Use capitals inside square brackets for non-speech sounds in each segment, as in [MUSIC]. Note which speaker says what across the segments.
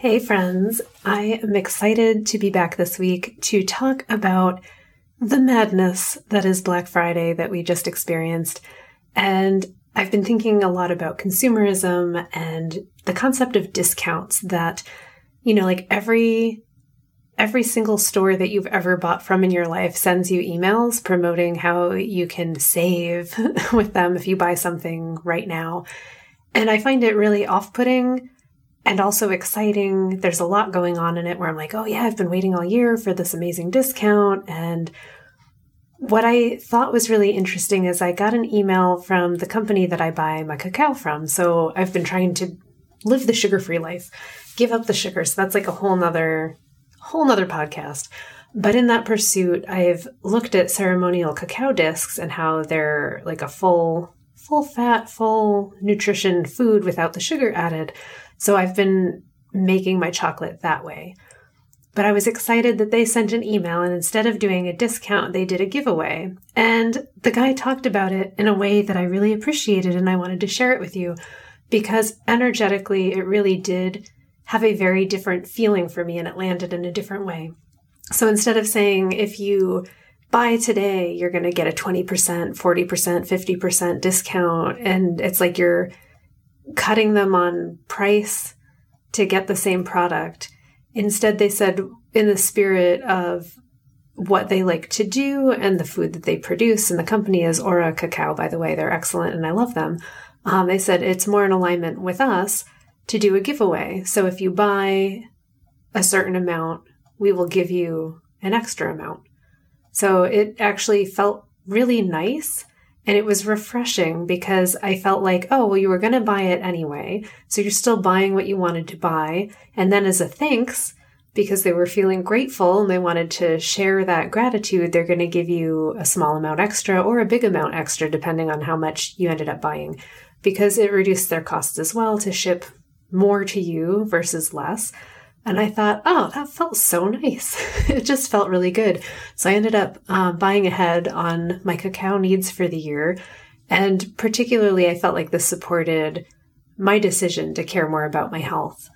Speaker 1: Hey, friends. I am excited to be back this week to talk about the madness that is Black Friday that we just experienced. And I've been thinking a lot about consumerism and the concept of discounts that, you know, like every every single store that you've ever bought from in your life sends you emails promoting how you can save [LAUGHS] with them if you buy something right now. And I find it really off-putting and also exciting. There's a lot going on in it where I'm like, oh, yeah, I've been waiting all year for this amazing discount. And what I thought was really interesting is I got an email from the company that I buy my cacao from. So I've been trying to live the sugar free life, give up the sugar. So that's like a whole nother, whole nother podcast. But in that pursuit, I've looked at ceremonial cacao discs and how they're like a full, full fat, full nutrition food without the sugar added. So I've been making my chocolate that way. But I was excited that they sent an email and instead of doing a discount, they did a giveaway. And the guy talked about it in a way that I really appreciated and I wanted to share it with you because energetically it really did have a very different feeling for me and it landed in a different way. So instead of saying if you buy today, you're going to get a 20%, 40%, 50% discount and it's like you're cutting them on price to get the same product. Instead, they said, in the spirit of what they like to do and the food that they produce, and the company is Ora Cacao, by the way, they're excellent and I love them. Um, they said it's more in alignment with us to do a giveaway. So if you buy a certain amount, we will give you an extra amount. So it actually felt really nice and it was refreshing because I felt like, oh, well, you were going to buy it anyway. So you're still buying what you wanted to buy. And then as a thanks, because they were feeling grateful and they wanted to share that gratitude, they're going to give you a small amount extra or a big amount extra, depending on how much you ended up buying, because it reduced their costs as well to ship more to you versus less. And I thought, oh, that felt so nice. [LAUGHS] it just felt really good. So I ended up uh, buying ahead on my cacao needs for the year. And particularly, I felt like this supported my decision to care more about my health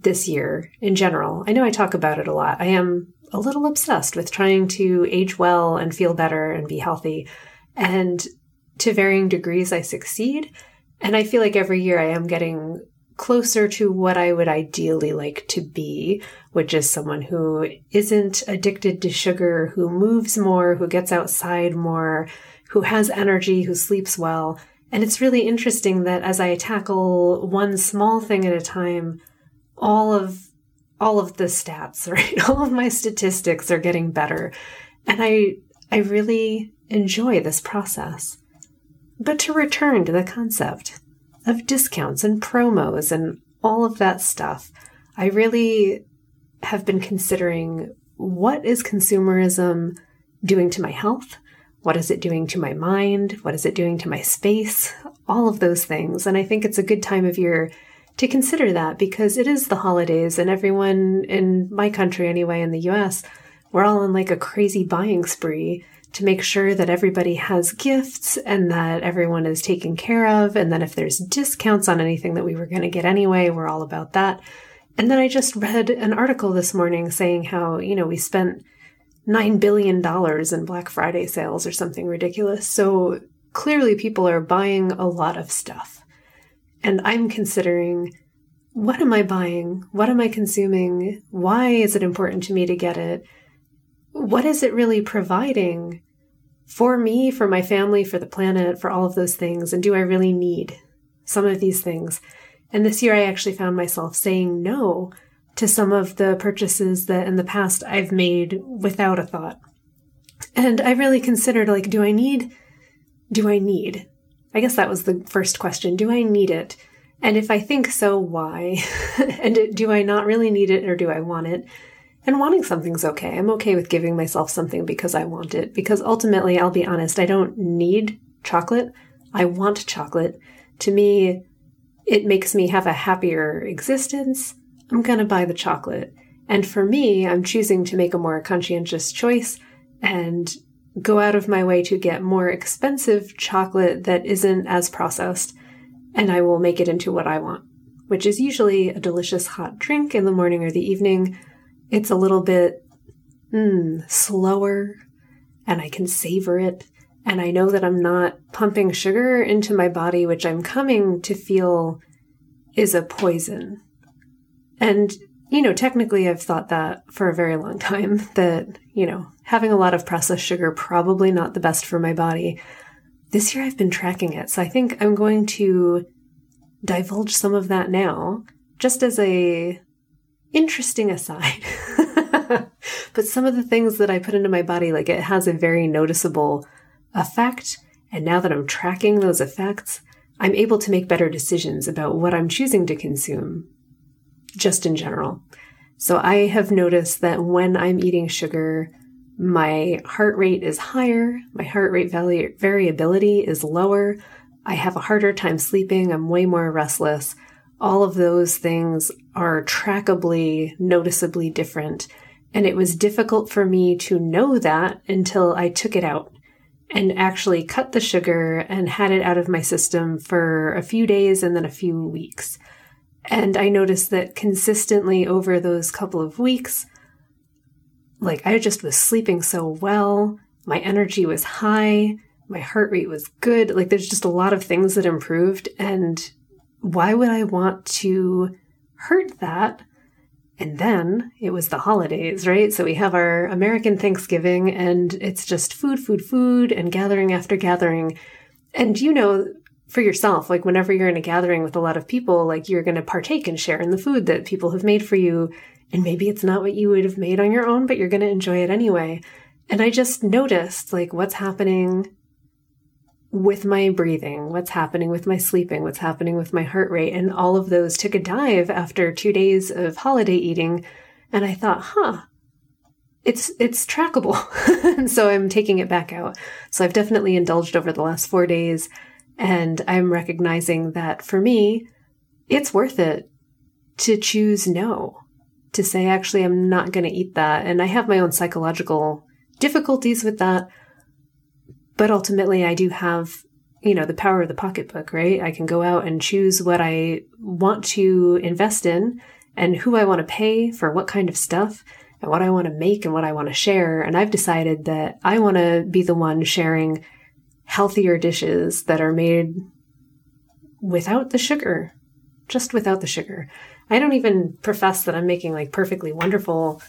Speaker 1: this year in general. I know I talk about it a lot. I am a little obsessed with trying to age well and feel better and be healthy. And to varying degrees, I succeed. And I feel like every year I am getting closer to what I would ideally like to be, which is someone who isn't addicted to sugar, who moves more, who gets outside more, who has energy, who sleeps well. And it's really interesting that as I tackle one small thing at a time, all of all of the stats, [LAUGHS] right? All of my statistics are getting better. And I I really enjoy this process. But to return to the concept, of discounts and promos and all of that stuff. I really have been considering what is consumerism doing to my health? What is it doing to my mind? What is it doing to my space? All of those things. And I think it's a good time of year to consider that because it is the holidays and everyone in my country, anyway, in the US, we're all in like a crazy buying spree to make sure that everybody has gifts and that everyone is taken care of. And then if there's discounts on anything that we were going to get anyway, we're all about that. And then I just read an article this morning saying how, you know, we spent $9 billion in Black Friday sales or something ridiculous. So clearly people are buying a lot of stuff. And I'm considering what am I buying? What am I consuming? Why is it important to me to get it? what is it really providing for me, for my family, for the planet, for all of those things? And do I really need some of these things? And this year I actually found myself saying no to some of the purchases that in the past I've made without a thought. And I really considered like, do I need, do I need? I guess that was the first question. Do I need it? And if I think so, why? [LAUGHS] and do I not really need it or do I want it? And wanting something's okay. I'm okay with giving myself something because I want it. Because ultimately, I'll be honest, I don't need chocolate. I want chocolate. To me, it makes me have a happier existence. I'm going to buy the chocolate. And for me, I'm choosing to make a more conscientious choice and go out of my way to get more expensive chocolate that isn't as processed. And I will make it into what I want, which is usually a delicious hot drink in the morning or the evening. It's a little bit mm, slower and I can savor it. And I know that I'm not pumping sugar into my body, which I'm coming to feel is a poison. And you know, technically I've thought that for a very long [LAUGHS] time that, you know, having a lot of processed sugar probably not the best for my body. This year I've been tracking it. So I think I'm going to divulge some of that now just as a interesting aside. [LAUGHS] but some of the things that I put into my body like it has a very noticeable effect and now that I'm tracking those effects, I'm able to make better decisions about what I'm choosing to consume just in general. So I have noticed that when I'm eating sugar, my heart rate is higher, my heart rate vari- variability is lower, I have a harder time sleeping, I'm way more restless. All of those things are trackably, noticeably different. And it was difficult for me to know that until I took it out and actually cut the sugar and had it out of my system for a few days and then a few weeks. And I noticed that consistently over those couple of weeks, like I just was sleeping so well, my energy was high, my heart rate was good. Like there's just a lot of things that improved. And why would I want to hurt that? And then it was the holidays, right? So we have our American Thanksgiving and it's just food, food, food and gathering after gathering. And you know, for yourself, like whenever you're in a gathering with a lot of people, like you're going to partake and share in the food that people have made for you. And maybe it's not what you would have made on your own, but you're going to enjoy it anyway. And I just noticed like what's happening with my breathing, what's happening with my sleeping, what's happening with my heart rate. And all of those took a dive after two days of holiday eating. And I thought, huh, it's it's trackable. [LAUGHS] and so I'm taking it back out. So I've definitely indulged over the last four days and I'm recognizing that for me, it's worth it to choose no, to say, actually, I'm not going to eat that. And I have my own psychological difficulties with that. But ultimately, I do have, you know, the power of the pocketbook, right? I can go out and choose what I want to invest in and who I want to pay for what kind of stuff and what I want to make and what I want to share. And I've decided that I want to be the one sharing healthier dishes that are made without the sugar, just without the sugar. I don't even profess that I'm making like perfectly wonderful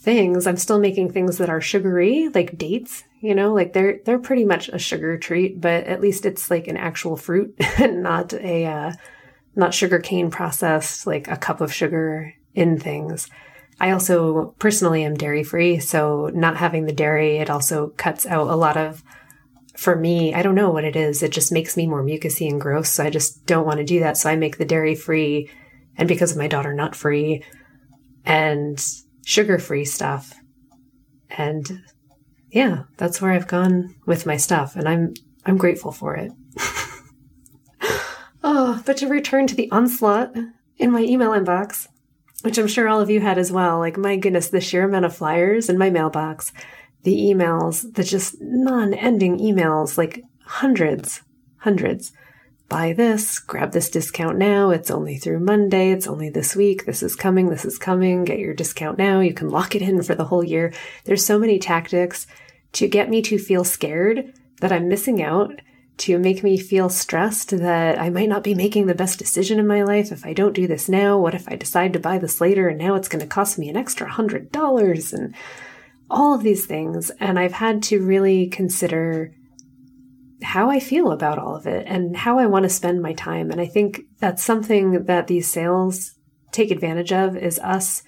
Speaker 1: things. I'm still making things that are sugary, like dates, you know, like they're they're pretty much a sugar treat, but at least it's like an actual fruit [LAUGHS] and not a uh, not sugar cane processed like a cup of sugar in things. I also personally am dairy free, so not having the dairy, it also cuts out a lot of for me, I don't know what it is. It just makes me more mucusy and gross. So I just don't want to do that. So I make the dairy free and because of my daughter, nut free and sugar free stuff. And yeah, that's where I've gone with my stuff and I'm, I'm grateful for it. [LAUGHS] oh, but to return to the onslaught in my email inbox, which I'm sure all of you had as well. Like, my goodness, the sheer amount of flyers in my mailbox the emails, the just non ending emails, like hundreds, hundreds. Buy this, grab this discount now. It's only through Monday. It's only this week. This is coming. This is coming. Get your discount now. You can lock it in for the whole year. There's so many tactics to get me to feel scared that I'm missing out, to make me feel stressed that I might not be making the best decision in my life if I don't do this now. What if I decide to buy this later and now it's going to cost me an extra hundred dollars? And all of these things. And I've had to really consider how I feel about all of it and how I want to spend my time. And I think that's something that these sales take advantage of is us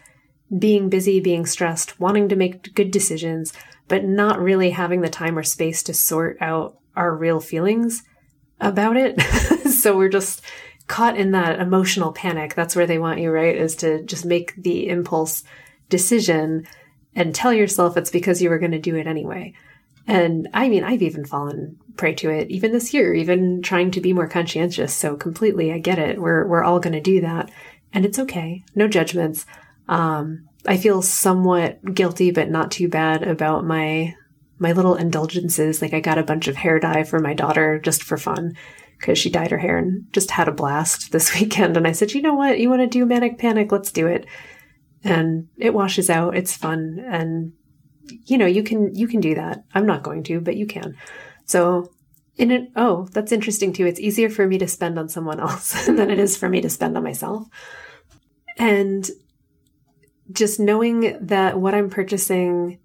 Speaker 1: being busy, being stressed, wanting to make good decisions, but not really having the time or space to sort out our real feelings about it. [LAUGHS] so we're just caught in that emotional panic. That's where they want you, right? Is to just make the impulse decision and tell yourself it's because you were going to do it anyway. And I mean, I've even fallen prey to it even this year, even trying to be more conscientious. So completely, I get it. We're, we're all going to do that and it's okay. No judgments. Um, I feel somewhat guilty, but not too bad about my, my little indulgences. Like I got a bunch of hair dye for my daughter just for fun because she dyed her hair and just had a blast [LAUGHS] this weekend. And I said, you know what? You want to do manic panic? Let's do it. And it washes out. It's fun. And you know, you can, you can do that. I'm not going to, but you can. So in it, oh, that's interesting too. It's easier for me to spend on someone [LAUGHS] else than it is for me to spend on myself. And just knowing that what I'm purchasing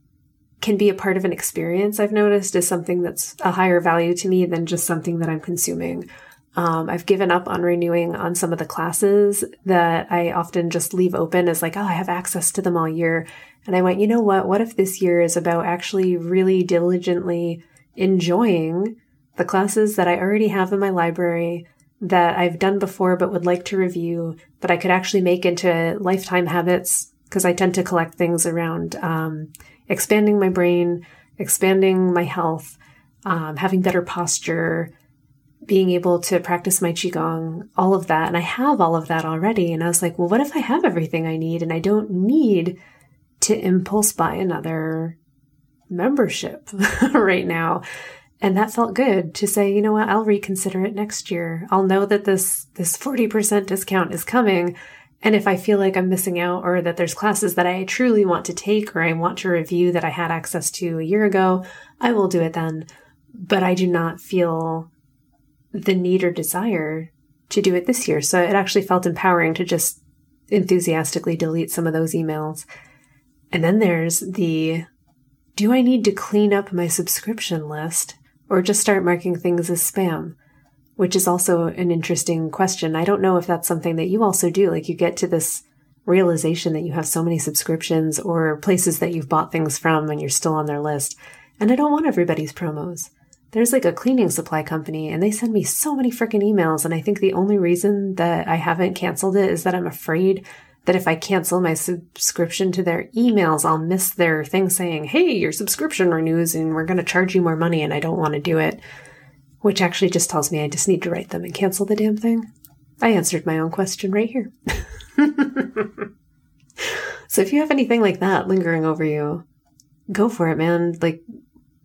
Speaker 1: can be a part of an experience I've noticed is something that's a higher value to me than just something that I'm consuming. Um, I've given up on renewing on some of the classes that I often just leave open as like, oh, I have access to them all year. And I went, you know what? What if this year is about actually really diligently enjoying the classes that I already have in my library that I've done before but would like to review, but I could actually make into lifetime habits because I tend to collect things around um, expanding my brain, expanding my health, um, having better posture, being able to practice my Qigong, all of that. And I have all of that already. And I was like, well, what if I have everything I need and I don't need to impulse buy another membership [LAUGHS] right now? And that felt good to say, you know what, I'll reconsider it next year. I'll know that this, this 40% discount is coming. And if I feel like I'm missing out or that there's classes that I truly want to take or I want to review that I had access to a year ago, I will do it then. But I do not feel the need or desire to do it this year. So it actually felt empowering to just enthusiastically delete some of those emails. And then there's the do I need to clean up my subscription list or just start marking things as spam? Which is also an interesting question. I don't know if that's something that you also do. Like you get to this realization that you have so many subscriptions or places that you've bought things from and you're still on their list. And I don't want everybody's promos. There's like a cleaning supply company and they send me so many freaking emails. And I think the only reason that I haven't canceled it is that I'm afraid that if I cancel my subscription to their emails, I'll miss their thing saying, Hey, your subscription renews and we're going to charge you more money. And I don't want to do it which actually just tells me I just need to write them and cancel the damn thing. I answered my own question right here. [LAUGHS] so if you have anything like that lingering over you, go for it, man. Like,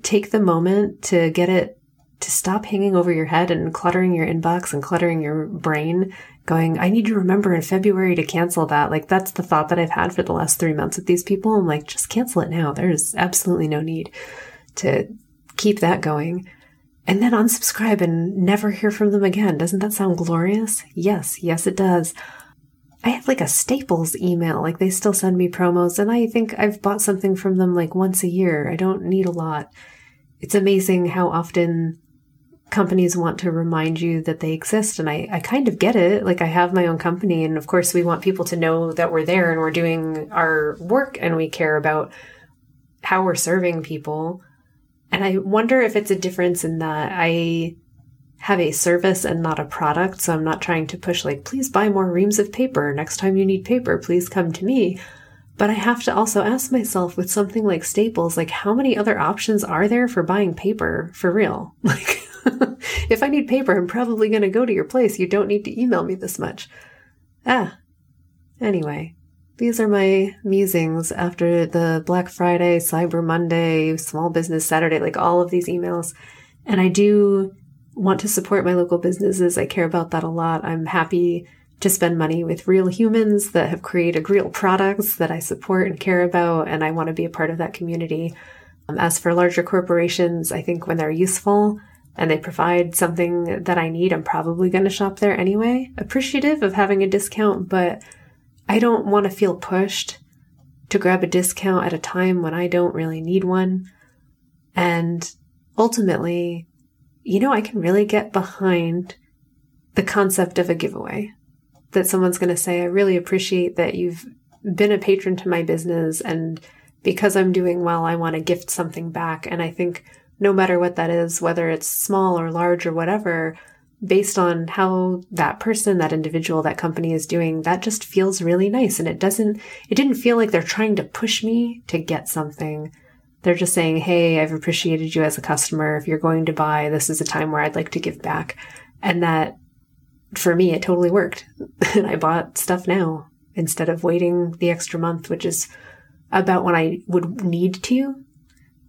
Speaker 1: take the moment to get it to stop hanging over your head and cluttering your inbox and cluttering your brain going, I need to remember in February to cancel that. Like that's the thought that I've had for the last three months with these people. I'm like, just cancel it now. There's absolutely no need to keep that going and then unsubscribe and never hear from them again. Doesn't that sound glorious? Yes, yes, it does. I have like a Staples email. Like they still send me promos, and I think I've bought something from them like once a year. I don't need a lot. It's amazing how often companies want to remind you that they exist. And I, I kind of get it. Like I have my own company, and of course, we want people to know that we're there and we're doing our work and we care about how we're serving people. And I wonder if it's a difference in that I have a service and not a product. So I'm not trying to push like, please buy more reams of paper. Next time you need paper, please come to me. But I have to also ask myself with something like Staples, like how many other options are there for buying paper for real? [LAUGHS] Like [LAUGHS] if I need paper, I'm probably going to go to your place. You don't need to email me this much. Ah. Anyway, these are my musings after the Black Friday, Cyber Monday, Small Business Saturday, like all of these emails. And I do want to support my local businesses. I care about that a lot. I'm happy to spend money with real humans that have created real products that I support and care about. And I want to be a part of that community. Um, as for larger corporations, I think when they're useful and they provide something that I need, I'm probably going to shop there anyway. Appreciative of having a discount, but I don't want to feel pushed to grab a discount at a time when I don't really need one. And ultimately, you know, I can really get behind the concept of a giveaway. That someone's going to say, I really appreciate that you've been a patron to my business. And because I'm doing well, I want to gift something back. And I think no matter what that is, whether it's small or large or whatever, based on how that person, that individual, that company is doing, that just feels really nice. And it doesn't, it didn't feel like they're trying to push me to get something. They're just saying, Hey, I've appreciated you as a customer. If you're going to buy, this is a time where I'd like to give back. And that for me, it totally worked. and [LAUGHS] I bought stuff now instead of waiting the extra month, which is about when I would need to,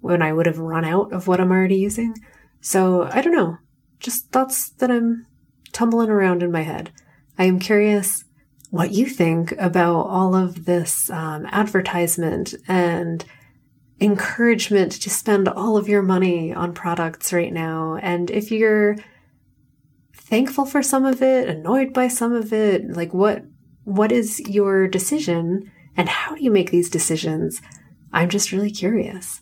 Speaker 1: when I would have run out of what I'm already using. So I don't know, just thoughts that I'm tumbling around in my head. I am curious what you think about all of this um, advertisement and encouragement to spend all of your money on products right now. And if you're thankful for some of it, annoyed by some of it, like what what is your decision and how do you make these decisions? I'm just really curious.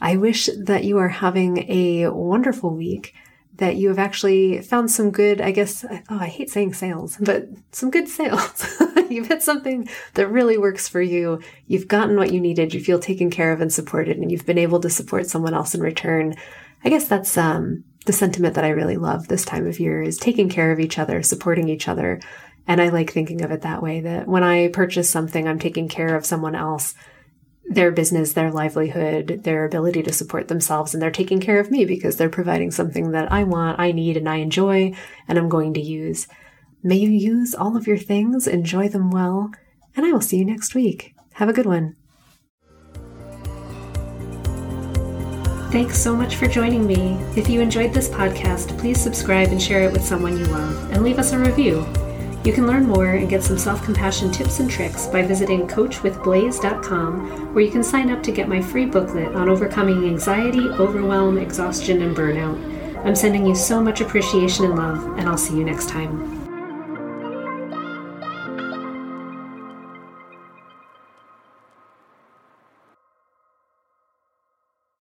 Speaker 1: I wish that you are having a wonderful week, that you have actually found some good, I guess, oh, I hate saying sales, but some good sales. [LAUGHS] You've hit something that really works for you. You've gotten what you needed. You feel taken care of and supported, and you've been able to support someone else in return. I guess that's um, the sentiment that I really love this time of year is taking care of each other, supporting each other. And I like thinking of it that way that when I purchase something, I'm taking care of someone else, their business, their livelihood, their ability to support themselves, and they're taking care of me because they're providing something that I want, I need, and I enjoy, and I'm going to use. May you use all of your things, enjoy them well, and I will see you next week. Have a good one. Thanks so much for joining me. If you enjoyed this podcast, please subscribe and share it with someone you love, and leave us a review. You can learn more and get some self compassion tips and tricks by visiting coachwithblaze.com, where you can sign up to get my free booklet on overcoming anxiety, overwhelm, exhaustion, and burnout. I'm sending you so much appreciation and love, and I'll see you next time.